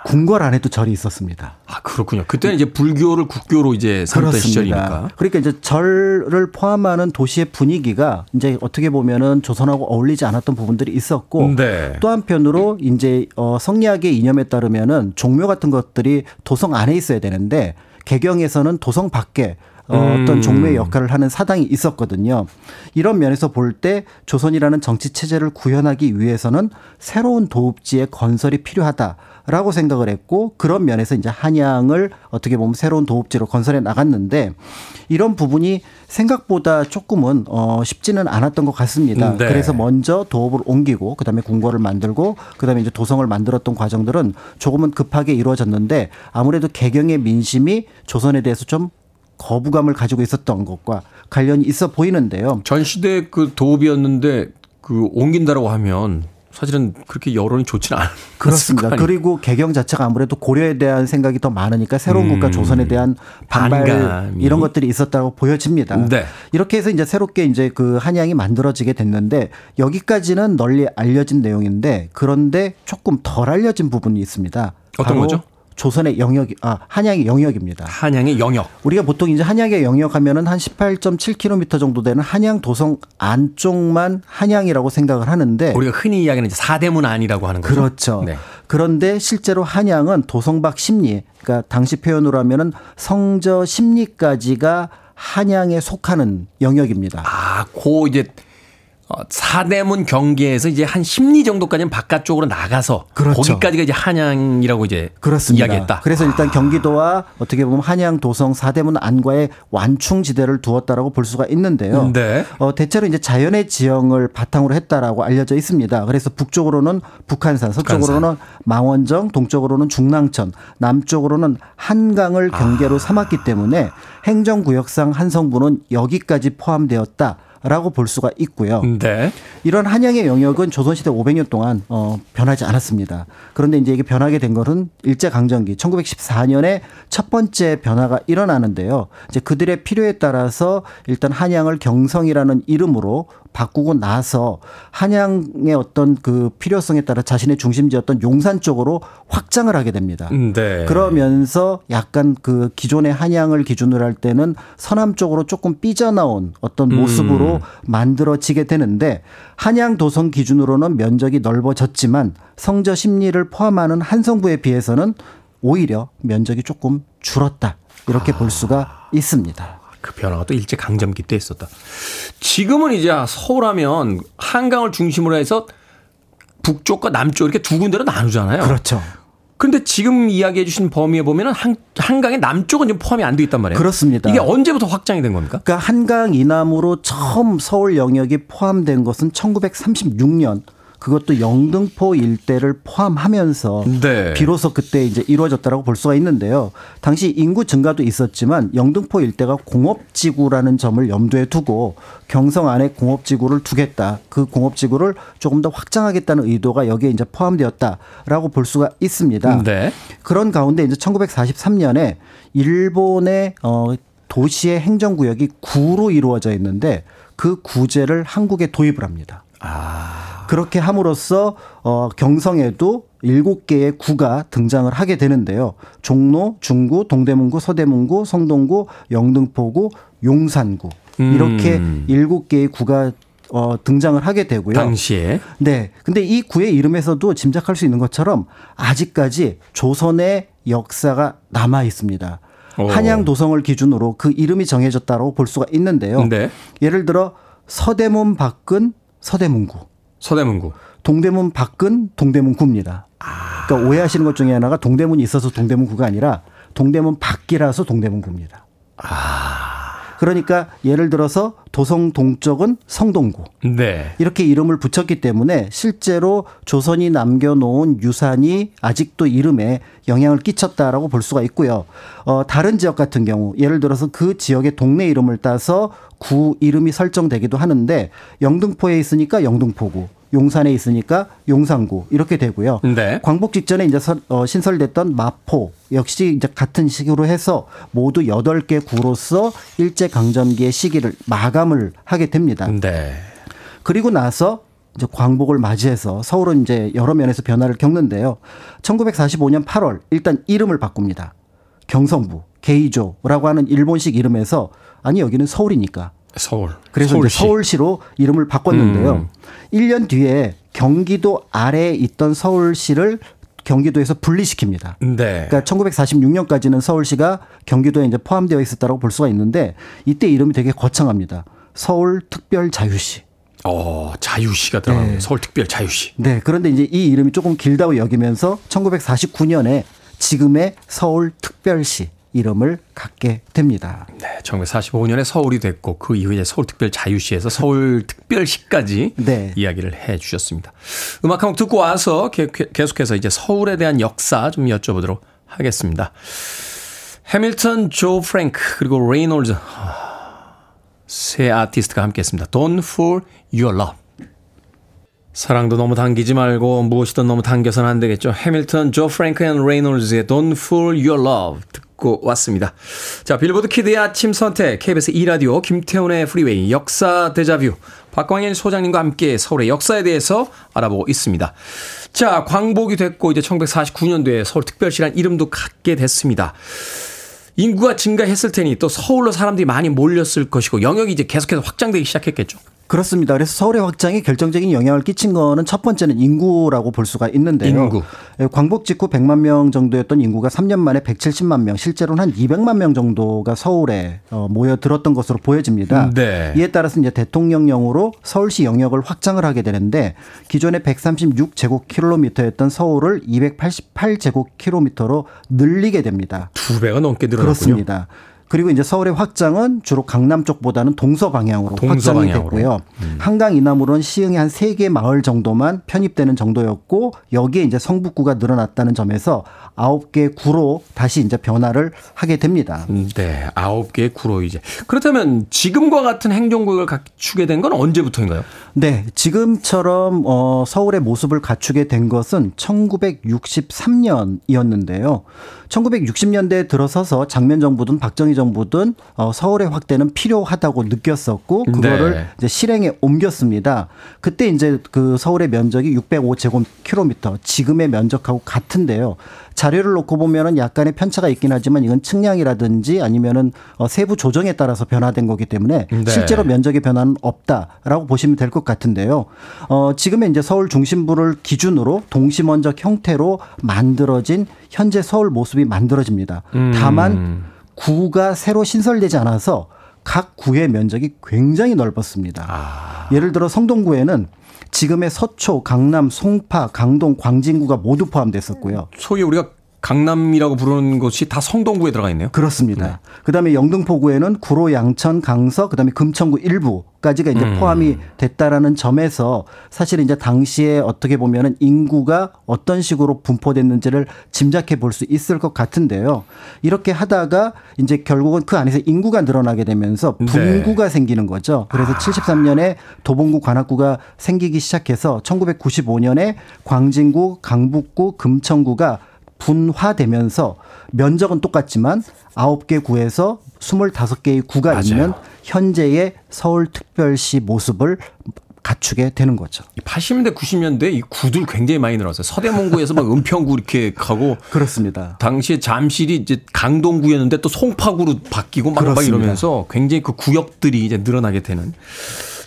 D: 궁궐 안에도 절이 있었습니다.
A: 아 그렇군요. 그때는 이제 불교를 국교로 이제 삼던 시절이니까.
D: 그러니까 이제 절을 포함하는 도시의 분위기가 이제 어떻게 보면은 조선하고 어울리지 않았던 부분들이 있었고 네. 또 한편으로 이제 어 성리학의 이념에 따르면은 종묘 같은 것들이 도성 안에 있어야 되는데 개경에서는 도성 밖에 어, 음. 어떤 종묘의 역할을 하는 사당이 있었거든요. 이런 면에서 볼 때 조선이라는 정치 체제를 구현하기 위해서는 새로운 도읍지의 건설이 필요하다. 라고 생각을 했고 그런 면에서 이제 한양을 어떻게 보면 새로운 도읍지로 건설해 나갔는데 이런 부분이 생각보다 조금은 어 쉽지는 않았던 것 같습니다. 네. 그래서 먼저 도읍을 옮기고 그다음에 궁궐을 만들고 그다음에 이제 도성을 만들었던 과정들은 조금은 급하게 이루어졌는데 아무래도 개경의 민심이 조선에 대해서 좀 거부감을 가지고 있었던 것과 관련이 있어 보이는데요.
A: 전 시대 그 도읍이었는데 그 옮긴다라고 하면 사실은 그렇게 여론이 좋지는 않은
D: 그렇습니다. 그리고 개경 자체가 아무래도 고려에 대한 생각이 더 많으니까 새로운 음. 국가 조선에 대한 반발 반감이. 이런 것들이 있었다고 보여집니다.
A: 네.
D: 이렇게 해서 이제 새롭게 이제 그 한양이 만들어지게 됐는데 여기까지는 널리 알려진 내용인데 그런데 조금 덜 알려진 부분이 있습니다.
A: 어떤 거죠?
D: 조선의 영역이 아 한양의 영역입니다.
A: 한양의 영역.
D: 우리가 보통 이제 한양의 영역 하면은 한 18.7km 정도 되는 한양 도성 안쪽만 한양이라고 생각을 하는데
A: 우리가 흔히 이야기하는 이제 사대문 안이라고 하는 거죠.
D: 그렇죠. 네. 그런데 실제로 한양은 도성박 십리 그러니까 당시 표현으로 하면은 성저 십리까지가 한양에 속하는 영역입니다.
A: 아, 고 이제 어, 사대문 경계에서 이제 한 10리 정도까지는 바깥쪽으로 나가서 그렇죠. 거기까지가 이제 한양이라고 이제 그렇습니다. 이야기했다.
D: 그래서 일단 아. 경기도와 어떻게 보면 한양 도성 사대문 안과의 완충 지대를 두었다라고 볼 수가 있는데요.
A: 네.
D: 어, 대체로 이제 자연의 지형을 바탕으로 했다라고 알려져 있습니다. 그래서 북쪽으로는 북한산, 서쪽으로는 북한산. 망원정, 동쪽으로는 중랑천, 남쪽으로는 한강을 경계로 아. 삼았기 때문에 행정구역상 한성부는 여기까지 포함되었다. 라고 볼 수가 있고요.
A: 네.
D: 이런 한양의 영역은 조선시대 500년 동안 어, 변하지 않았습니다. 그런데 이제 이게 변하게 된 것은 일제강점기 1914년에 첫 번째 변화가 일어나는데요. 이제 그들의 필요에 따라서 일단 한양을 경성이라는 이름으로 바꾸고 나서 한양의 어떤 그 필요성에 따라 자신의 중심지였던 용산 쪽으로 확장을 하게 됩니다. 음, 네. 그러면서 약간 그 기존의 한양을 기준으로 할 때는 서남 쪽으로 조금 삐져나온 어떤 음. 모습으로 음. 만들어지게 되는데 한양 도성 기준으로는 면적이 넓어졌지만 성저 심리를 포함하는 한성부에 비해서는 오히려 면적이 조금 줄었다. 이렇게 아. 볼 수가 있습니다.
A: 그 변화가 또 일제 강점기 때 있었다. 지금은 이제 서울하면 한강을 중심으로 해서 북쪽과 남쪽 이렇게 두 군데로 나누잖아요.
D: 그렇죠.
A: 근데 지금 이야기해 주신 범위에 보면은 한, 한강의 남쪽은 지금 포함이 안 돼 있단 말이에요.
D: 그렇습니다.
A: 이게 언제부터 확장이 된 겁니까?
D: 그러니까 한강 이남으로 처음 서울 영역이 포함된 것은 1936년 그것도 영등포 일대를 포함하면서 네. 비로소 그때 이제 이루어졌다라고 볼 수가 있는데요. 당시 인구 증가도 있었지만 영등포 일대가 공업지구라는 점을 염두에 두고 경성 안에 공업지구를 두겠다. 그 공업지구를 조금 더 확장하겠다는 의도가 여기에 이제 포함되었다라고 볼 수가 있습니다. 네. 그런 가운데 이제 1943년에 일본의 어 도시의 행정구역이 구로 이루어져 있는데 그 구제를 한국에 도입을 합니다. 아. 그렇게 함으로써 어 경성에도 일곱 개의 구가 등장을 하게 되는데요. 종로, 중구, 동대문구, 서대문구, 성동구, 영등포구, 용산구 이렇게 음. 일곱 개의 구가 어, 등장을 하게 되고요.
A: 당시에.
D: 네. 근데 이 구의 이름에서도 짐작할 수 있는 것처럼 아직까지 조선의 역사가 남아 있습니다. 오. 한양 도성을 기준으로 그 이름이 정해졌다고 볼 수가 있는데요. 네. 예를 들어 서대문 밖은 서대문구.
A: 서대문구.
D: 동대문 밖은 동대문구입니다. 아. 그러니까 오해하시는 것 중에 하나가 동대문이 있어서 동대문구가 아니라 동대문 밖이라서 동대문구입니다. 아. 그러니까 예를 들어서 도성 동쪽은 성동구. 네. 이렇게 이름을 붙였기 때문에 실제로 조선이 남겨놓은 유산이 아직도 이름에 영향을 끼쳤다라고 볼 수가 있고요. 어, 다른 지역 같은 경우 예를 들어서 그 지역의 동네 이름을 따서 구 이름이 설정되기도 하는데 영등포에 있으니까 영등포구. 용산에 있으니까 용산구 이렇게 되고요. 네. 광복 직전에 이제 어, 신설됐던 마포 역시 이제 같은 식으로 해서 모두 여덟 개 구로서 일제 강점기의 시기를 마감을 하게 됩니다. 네. 그리고 나서 이제 광복을 맞이해서 서울은 이제 여러 면에서 변화를 겪는데요. 1945년 8월 일단 이름을 바꿉니다. 경성부, 게이조라고 하는 일본식 이름에서 아니 여기는 서울이니까
A: 서울.
D: 그래서 서울시. 서울시로 이름을 바꿨는데요. 음. 1년 뒤에 경기도 아래에 있던 서울시를 경기도에서 분리시킵니다. 네. 그러니까 1946년까지는 서울시가 경기도에 이제 포함되어 있었다고 볼 수가 있는데 이때 이름이 되게 거창합니다. 서울 특별 자유시.
A: 어, 자유시가 들어가요. 네. 서울 특별 자유시.
D: 네. 그런데 이제 이 이름이 조금 길다고 여기면서 1949년에 지금의 서울 특별시 이름을 갖게 됩니다.
A: 네, 1945년에 서울이 됐고 그 이후에 서울특별자유시에서 서울특별시까지 네. 이야기를 해 주셨습니다. 음악 한 곡 듣고 와서 계속해서 이제 서울에 대한 역사 좀 여쭤보도록 하겠습니다. 해밀턴, 조 프랭크 그리고 레이놀즈 세 아티스트가 함께했습니다. Don't Pull Your Love. 사랑도 너무 당기지 말고 무엇이든 너무 당겨서는 안 되겠죠. 해밀턴, 조 프랭크 and 레이놀즈의 Don't Pull Your Love 듣고 왔습니다. 자, 빌보드 키드의 아침 선택, KBS 2라디오, 김태훈의 프리웨이, 역사 데자뷰, 박광일 소장님과 함께 서울의 역사에 대해서 알아보고 있습니다. 자, 광복이 됐고, 이제 1949년도에 서울특별시란 이름도 갖게 됐습니다. 인구가 증가했을 테니 또 서울로 사람들이 많이 몰렸을 것이고 영역이 이제 계속해서 확장되기 시작했겠죠.
D: 그렇습니다. 그래서 서울의 확장에 결정적인 영향을 끼친 거는 첫 번째는 인구라고 볼 수가 있는데요. 인구. 예, 광복 직후 100만 명 정도였던 인구가 3년 만에 170만 명, 실제로는 한 200만 명 정도가 서울에 어, 모여들었던 것으로 보여집니다. 네. 이에 따라서 이제 대통령령으로 서울시 영역을 확장을 하게 되는데 기존에 136 제곱킬로미터였던 서울을 288 제곱킬로미터로 늘리게 됩니다.
A: 두 배가 넘게 늘어났군요.
D: 그렇습니다. 그리고 이제 서울의 확장은 주로 강남 쪽보다는 동서 방향으로 동서 확장이 방향으로. 됐고요. 음. 한강 이남으로는 시흥의 한 세 개 마을 정도만 편입되는 정도였고 여기에 이제 성북구가 늘어났다는 점에서 아홉 개 구로 다시 이제 변화를 하게 됩니다.
A: 음, 네, 아홉 개 구로 이제 그렇다면 지금과 같은 행정구역을 갖추게 된 건 언제부터인가요?
D: 네, 지금처럼 어, 서울의 모습을 갖추게 된 것은 1963년이었는데요. 1960년대에 들어서서 장면 정부 든 박정희 정부든 어, 서울의 확대는 필요하다고 느꼈었고 그거를 네. 이제 실행에 옮겼습니다. 그때 이제 그 서울의 면적이 605제곱킬로미터 지금의 면적하고 같은데요. 자료를 놓고 보면은 약간의 편차가 있긴 하지만 이건 측량이라든지 아니면은 어, 세부 조정에 따라서 변화된 거기 때문에 네. 실제로 면적의 변화는 없다라고 보시면 될 것 같은데요. 어, 지금의 이제 서울 중심부를 기준으로 동심원적 형태로 만들어진 현재 서울 모습이 만들어집니다. 음. 다만 구가 새로 신설되지 않아서 각 구의 면적이 굉장히 넓었습니다. 아. 예를 들어 성동구에는 지금의 서초, 강남, 송파, 강동, 광진구가 모두 포함됐었고요.
A: 소위 우리가 강남이라고 부르는 곳이 다 성동구에 들어가 있네요.
D: 그렇습니다. 네. 그다음에 영등포구에는 구로, 양천, 강서, 그다음에 금천구 일부까지가 이제 음. 포함이 됐다라는 점에서 사실 이제 당시에 어떻게 보면은 인구가 어떤 식으로 분포됐는지를 짐작해 볼 수 있을 것 같은데요. 이렇게 하다가 이제 결국은 그 안에서 인구가 늘어나게 되면서 네. 분구가 네. 생기는 거죠. 그래서 아. 73년에 도봉구 관악구가 생기기 시작해서 1995년에 광진구, 강북구, 금천구가 분화되면서 면적은 똑같지만 9개 구에서 25개의 구가 맞아요. 있는 현재의 서울특별시 모습을 갖추게 되는 거죠.
A: 80년대, 90년대 이 구들 굉장히 많이 늘었어요. 서대문구에서 막 은평구 이렇게 가고
D: 그렇습니다.
A: 당시에 잠실이 이제 강동구였는데 또 송파구로 바뀌고 막, 막 이러면서 굉장히 그 구역들이 이제 늘어나게 되는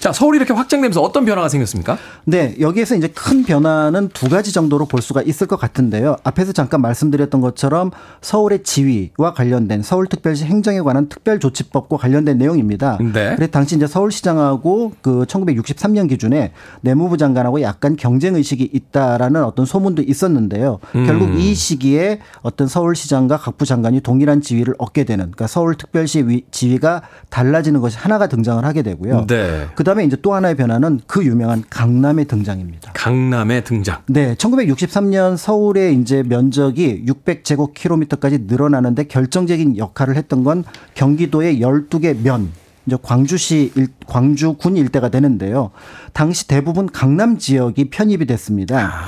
A: 자, 서울이 이렇게 확장되면서 어떤 변화가 생겼습니까?
D: 네, 여기에서 이제 큰 변화는 두 가지 정도로 볼 수가 있을 것 같은데요. 앞에서 잠깐 말씀드렸던 것처럼 서울의 지위와 관련된 서울특별시 행정에 관한 특별조치법과 관련된 내용입니다. 네. 그래 당시 이제 서울시장하고 그 1963년 기준에 내무부 장관하고 약간 경쟁 의식이 있다라는 어떤 소문도 있었는데요. 음. 결국 이 시기에 어떤 서울시장과 각부 장관이 동일한 지위를 얻게 되는 그러니까 서울특별시 지위가 달라지는 것이 하나가 등장을 하게 되고요. 네. 그다음 그다음에 이제 또 하나의 변화는 그 유명한 강남의 등장입니다.
A: 강남의 등장.
D: 네, 1963년 서울의 이제 면적이 600제곱킬로미터까지 늘어나는데 결정적인 역할을 했던 건 경기도의 12개 면 이제 광주시 일, 광주군 일대가 되는데요. 당시 대부분 강남 지역이 편입이 됐습니다. 아.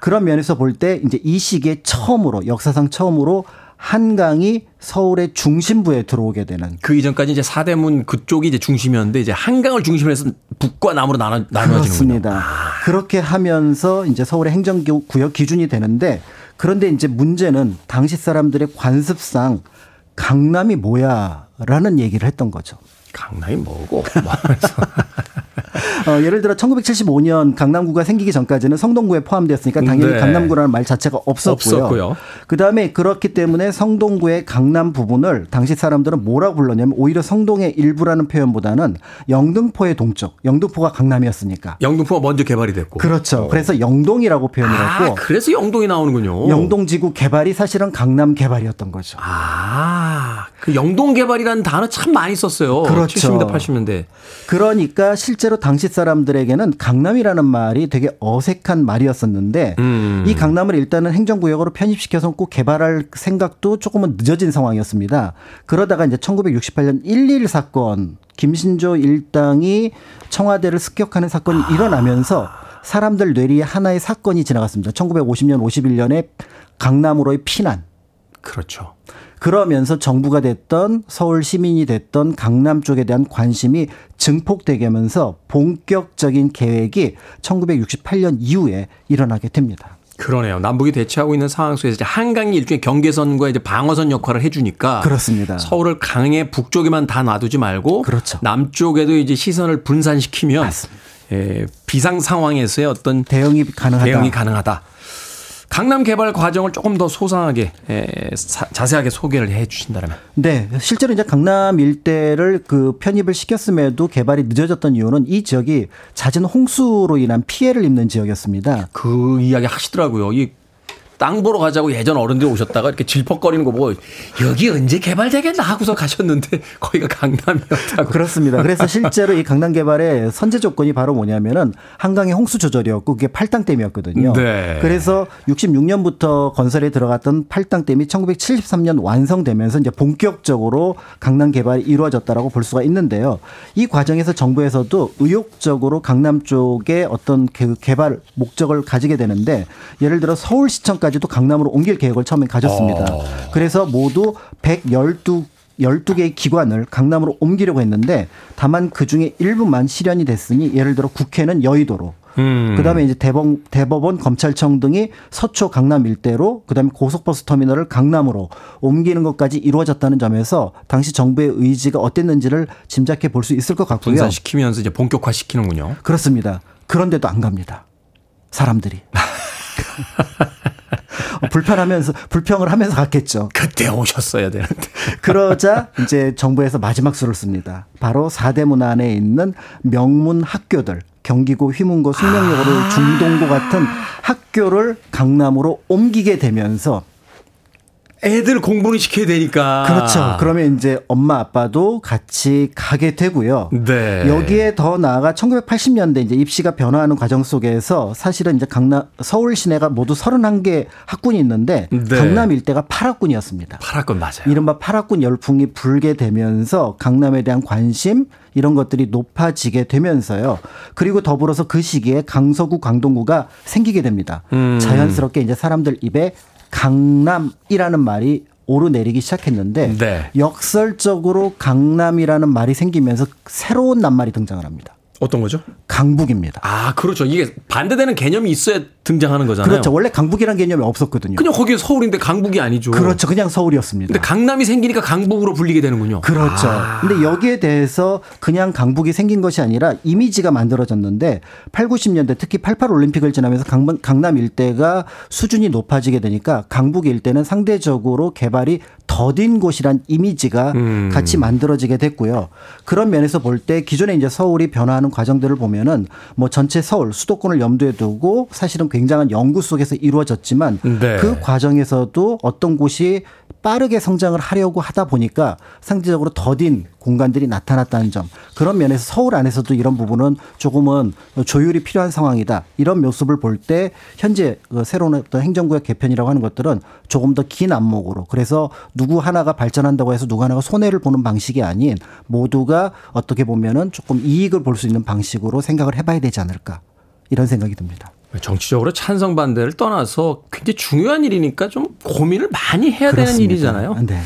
D: 그런 면에서 볼 때 이제 이 시기에 처음으로 역사상 처음으로 한강이 서울의 중심부에 들어오게 되는.
A: 그 이전까지 이제 사대문 그쪽이 이제 중심이었는데 이제 한강을 중심으로 해서 북과 남으로 나눠 나눠지는군요.
D: 그렇습니다. 아. 그렇게 하면서 이제 서울의 행정구역 기준이 되는데 그런데 이제 문제는 당시 사람들의 관습상 강남이 뭐야라는 얘기를 했던 거죠.
A: 강남이 뭐고?
D: 어, 예를 들어 1975년 강남구가 생기기 전까지는 성동구에 포함되었으니까 당연히 네. 강남구라는 말 자체가 없었고요. 없었고요. 그다음에 그렇기 때문에 성동구의 강남 부분을 당시 사람들은 뭐라고 불렀냐면 오히려 성동의 일부라는 표현보다는 영등포의 동쪽, 영등포가 강남이었으니까.
A: 영등포가 먼저 개발이 됐고.
D: 그렇죠. 어. 그래서 영동이라고 표현을 아, 했고.
A: 그래서 영동이 나오는군요.
D: 영동지구 개발이 사실은 강남 개발이었던 거죠.
A: 아, 그 영동 개발이라는 단어 참 많이 썼어요. 그렇죠. 70년대, 80년대.
D: 그러니까 실제로 당시 사람들에게는 강남이라는 말이 되게 어색한 말이었었는데 음. 이 강남을 일단은 행정구역으로 편입시켜서 꼭 개발할 생각도 조금은 늦어진 상황이었습니다. 그러다가 이제 1968년 1.1 사건 김신조 일당이 청와대를 습격하는 사건이 아. 일어나면서 사람들 뇌리에 하나의 사건이 지나갔습니다. 1950년 51년에 강남으로의 피난.
A: 그렇죠.
D: 그러면서 정부가 됐던 서울 시민이 됐던 강남 쪽에 대한 관심이 증폭되게 하면서 본격적인 계획이 1968년 이후에 일어나게 됩니다.
A: 그러네요. 남북이 대치하고 있는 상황 속에서 한강이 일종의 경계선과 이제 방어선 역할을 해주니까
D: 그렇습니다.
A: 서울을 강의 북쪽에만 다 놔두지 말고
D: 그렇죠.
A: 남쪽에도 이제 시선을 분산시키면
D: 맞습니다.
A: 예, 비상 상황에서의 어떤
D: 대응이 가능하다.
A: 대응이 가능하다. 강남 개발 과정을 조금 더 소상하게 에, 사, 자세하게 소개를 해 주신다면.
D: 네, 실제로 이제 강남 일대를 그 편입을 시켰음에도 개발이 늦어졌던 이유는 이 지역이 잦은 홍수로 인한 피해를 입는 지역이었습니다.
A: 그 이야기 하시더라고요. 이 땅 보러 가자고 예전 어른들 오셨다가 이렇게 질퍽거리는 거 보고 여기 언제 개발되겠나 하고서 가셨는데 거기가 강남이었다고.
D: 그렇습니다. 그래서 실제로 이 강남 개발의 선제 조건이 바로 뭐냐면은 한강의 홍수 조절이었고 그게 팔당댐이었거든요. 네. 그래서 66년부터 건설에 들어갔던 팔당댐이 1973년 완성되면서 이제 본격적으로 강남 개발이 이루어졌다라고 볼 수가 있는데요. 이 과정에서 정부에서도 의욕적으로 강남 쪽에 어떤 그 개발 목적을 가지게 되는데 예를 들어 서울시청 까지 도 강남으로 옮길 계획을 처음에 가졌습니다. 어. 그래서 모두 112 12개의 기관을 강남으로 옮기려고 했는데 다만 그 중에 일부만 실현이 됐으니 예를 들어 국회는 여의도로 음. 그다음에 이제 대법, 대법원 검찰청 등이 서초 강남 일대로 그다음에 고속버스 터미널을 강남으로 옮기는 것까지 이루어졌다는 점에서 당시 정부의 의지가 어땠는지를 짐작해 볼 수 있을 것 같고요.
A: 분산시키면서 이제 본격화 시키는군요.
D: 그렇습니다. 그런데도 안 갑니다. 사람들이. 불편하면서 불평을 하면서 갔겠죠.
A: 그때 오셨어야 되는데.
D: 그러자 이제 정부에서 마지막 수를 씁니다. 바로 사대문 안에 있는 명문 학교들 경기고 휘문고 숙명여고를 아. 중동고 같은 학교를 강남으로 옮기게 되면서
A: 애들 공부를 시켜야 되니까.
D: 그렇죠. 그러면 이제 엄마 아빠도 같이 가게 되고요. 네. 여기에 더 나아가 1980년대 이제 입시가 변화하는 과정 속에서 사실은 이제 강남 서울 시내가 모두 31개 학군이 있는데 네. 강남 일대가 8학군이었습니다.
A: 8학군 맞아요.
D: 이른바 8학군 열풍이 불게 되면서 강남에 대한 관심 이런 것들이 높아지게 되면서요. 그리고 더불어서 그 시기에 강서구, 강동구가 생기게 됩니다. 음. 자연스럽게 이제 사람들 입에 강남이라는 말이 오르내리기 시작했는데 네. 역설적으로 강남이라는 말이 생기면서 새로운 낱말이 등장을 합니다.
A: 어떤 거죠?
D: 강북입니다.
A: 아, 그렇죠. 이게 반대되는 개념이 있어야 등장하는 거잖아요.
D: 그렇죠. 원래 강북이라는 개념이 없었거든요.
A: 그냥 거기 서울인데 강북이 아니죠.
D: 그렇죠. 그냥 서울이었습니다.
A: 근데 강남이 생기니까 강북으로 불리게 되는군요.
D: 그렇죠. 아. 근데 여기에 대해서 그냥 강북이 생긴 것이 아니라 이미지가 만들어졌는데 8, 90년대 특히 88 올림픽을 지나면서 강, 강남 일대가 수준이 높아지게 되니까 강북 일대는 상대적으로 개발이 더딘 곳이란 이미지가 음. 같이 만들어지게 됐고요. 그런 면에서 볼 때 기존에 이제 서울이 변화하는 과정들을 보면은 뭐 전체 서울 수도권을 염두에 두고 사실은 굉장한 연구 속에서 이루어졌지만 네. 그 과정에서도 어떤 곳이 빠르게 성장을 하려고 하다 보니까 상대적으로 더딘 공간들이 나타났다는 점. 그런 면에서 서울 안에서도 이런 부분은 조금은 조율이 필요한 상황이다. 이런 모습을 볼 때 현재 그 새로운 어떤 행정구역 개편이라고 하는 것들은 조금 더 긴 안목으로 그래서 누구 하나가 발전한다고 해서 누구 하나가 손해를 보는 방식이 아닌 모두가 어떻게 보면은 조금 이익을 볼 수 있는 방식으로 생각을 해봐야 되지 않을까 이런 생각이 듭니다.
A: 정치적으로 찬성 반대를 떠나서 굉장히 중요한 일이니까 좀 고민을 많이 해야 그렇습니다. 되는 일이잖아요. 네.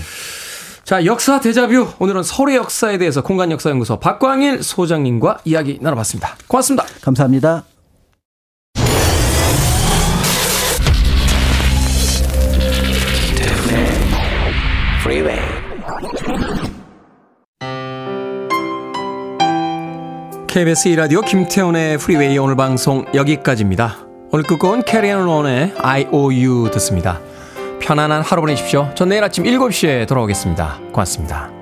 A: 자, 역사 데자뷰. 오늘은 서울의 역사에 대해서 공간역사연구소 박광일 소장님과 이야기 나눠봤습니다. 고맙습니다.
D: 감사합니다.
A: KBS 이라디오 김태훈의 프리웨이 오늘 방송 여기까지입니다. 오늘 끝곡은 캐리 and 론의 IOU 듣습니다. 편안한 하루 보내십시오. 전 내일 아침 7시에 돌아오겠습니다. 고맙습니다.